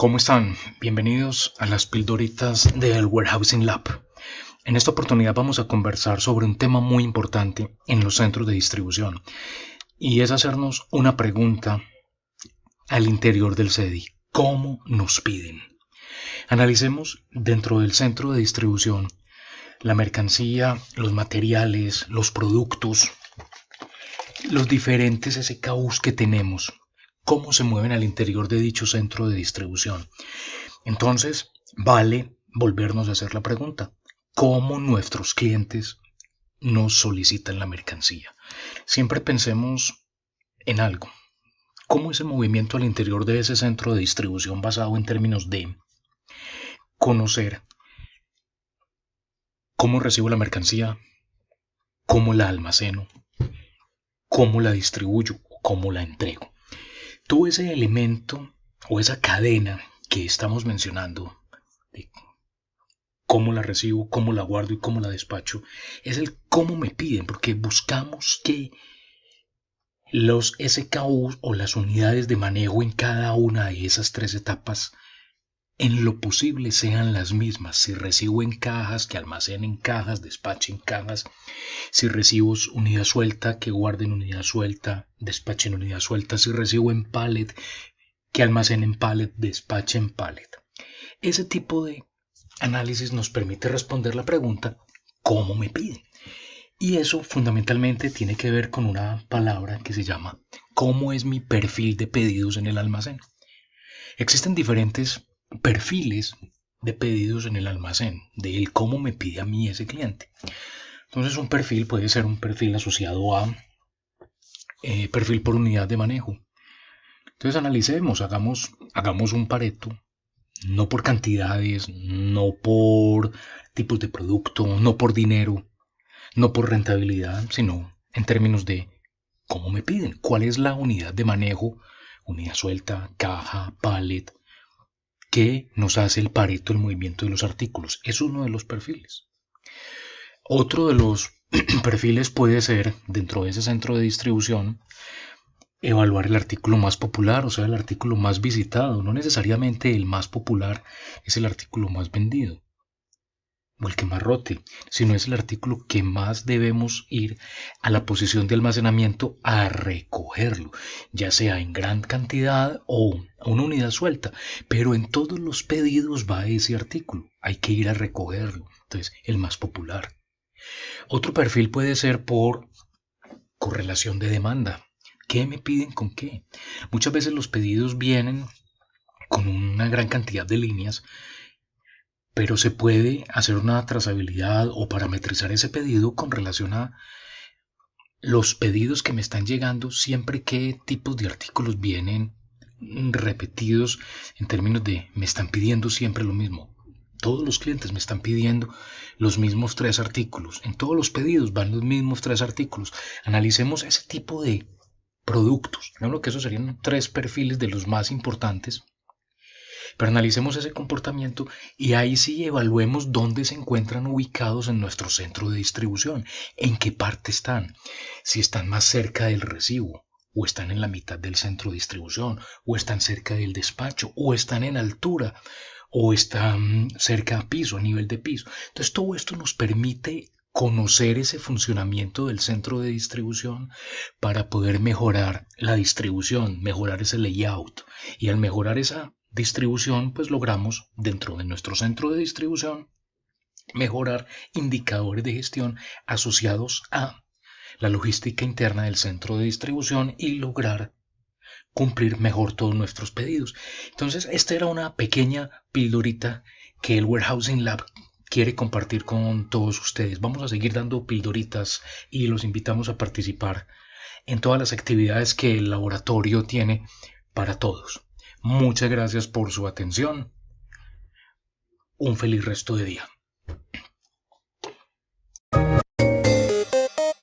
¿Cómo están? Bienvenidos a las pildoritas del Warehousing Lab. En esta oportunidad vamos a conversar sobre un tema muy importante en los centros de distribución y es hacernos una pregunta al interior del CEDI. ¿Cómo nos piden? Analicemos dentro del centro de distribución la mercancía, los materiales, los productos, los diferentes SKUs que tenemos cómo se mueven al interior de dicho centro de distribución. Entonces, vale volvernos a hacer la pregunta, ¿cómo nuestros clientes nos solicitan la mercancía? Siempre pensemos en algo. ¿Cómo ese movimiento al interior de ese centro de distribución basado en términos de conocer cómo recibo la mercancía, cómo la almaceno, cómo la distribuyo, cómo la entrego? Todo ese elemento o esa cadena que estamos mencionando, de cómo la recibo, cómo la guardo y cómo la despacho, es el cómo me piden, porque buscamos que los SKUs o las unidades de manejo en cada una de esas tres etapas en lo posible sean las mismas. Si recibo en cajas, que almacenen cajas, despachen cajas. Si recibo unidad suelta, que guarden unidad suelta, despachen unidad suelta. Si recibo en pallet, que almacenen pallet, despachen pallet. Ese tipo de análisis nos permite responder la pregunta, ¿cómo me piden? Y eso fundamentalmente tiene que ver con una palabra que se llama ¿cómo es mi perfil de pedidos en el almacén? Existen diferentes perfiles de pedidos en el almacén, de él cómo me pide a mí ese cliente. Entonces un perfil puede ser un perfil asociado a eh, perfil por unidad de manejo. Entonces analicemos, hagamos, hagamos un pareto, no por cantidades, no por tipos de producto, no por dinero, no por rentabilidad, sino en términos de cómo me piden, cuál es la unidad de manejo, unidad suelta, caja, pallet, que nos hace el pareto el movimiento de los artículos. Es uno de los perfiles. Otro de los perfiles puede ser, dentro de ese centro de distribución, evaluar el artículo más popular, o sea, el artículo más visitado. No necesariamente el más popular es el artículo más vendido o el que más rote, sino es el artículo que más debemos ir a la posición de almacenamiento a recogerlo, ya sea en gran cantidad o una unidad suelta, pero en todos los pedidos va ese artículo, hay que ir a recogerlo, entonces el más popular. Otro perfil puede ser por correlación de demanda. ¿Qué me piden con qué? Muchas veces los pedidos vienen con una gran cantidad de líneas pero se puede hacer una trazabilidad o parametrizar ese pedido con relación a los pedidos que me están llegando, siempre qué tipos de artículos vienen repetidos en términos de me están pidiendo siempre lo mismo. Todos los clientes me están pidiendo los mismos tres artículos. En todos los pedidos van los mismos tres artículos. Analicemos ese tipo de productos. Creo que esos serían tres perfiles de los más importantes pero analicemos ese comportamiento y ahí sí evaluemos dónde se encuentran ubicados en nuestro centro de distribución, en qué parte están, si están más cerca del recibo, o están en la mitad del centro de distribución, o están cerca del despacho, o están en altura, o están cerca a piso, a nivel de piso. Entonces todo esto nos permite conocer ese funcionamiento del centro de distribución para poder mejorar la distribución, mejorar ese layout. Y al mejorar esa distribución, pues logramos dentro de nuestro centro de distribución mejorar indicadores de gestión asociados a la logística interna del centro de distribución y lograr cumplir mejor todos nuestros pedidos. Entonces, esta era una pequeña pildorita que el Warehousing Lab quiere compartir con todos ustedes. Vamos a seguir dando pildoritas y los invitamos a participar en todas las actividades que el laboratorio tiene para todos. Muchas gracias por su atención. Un feliz resto de día.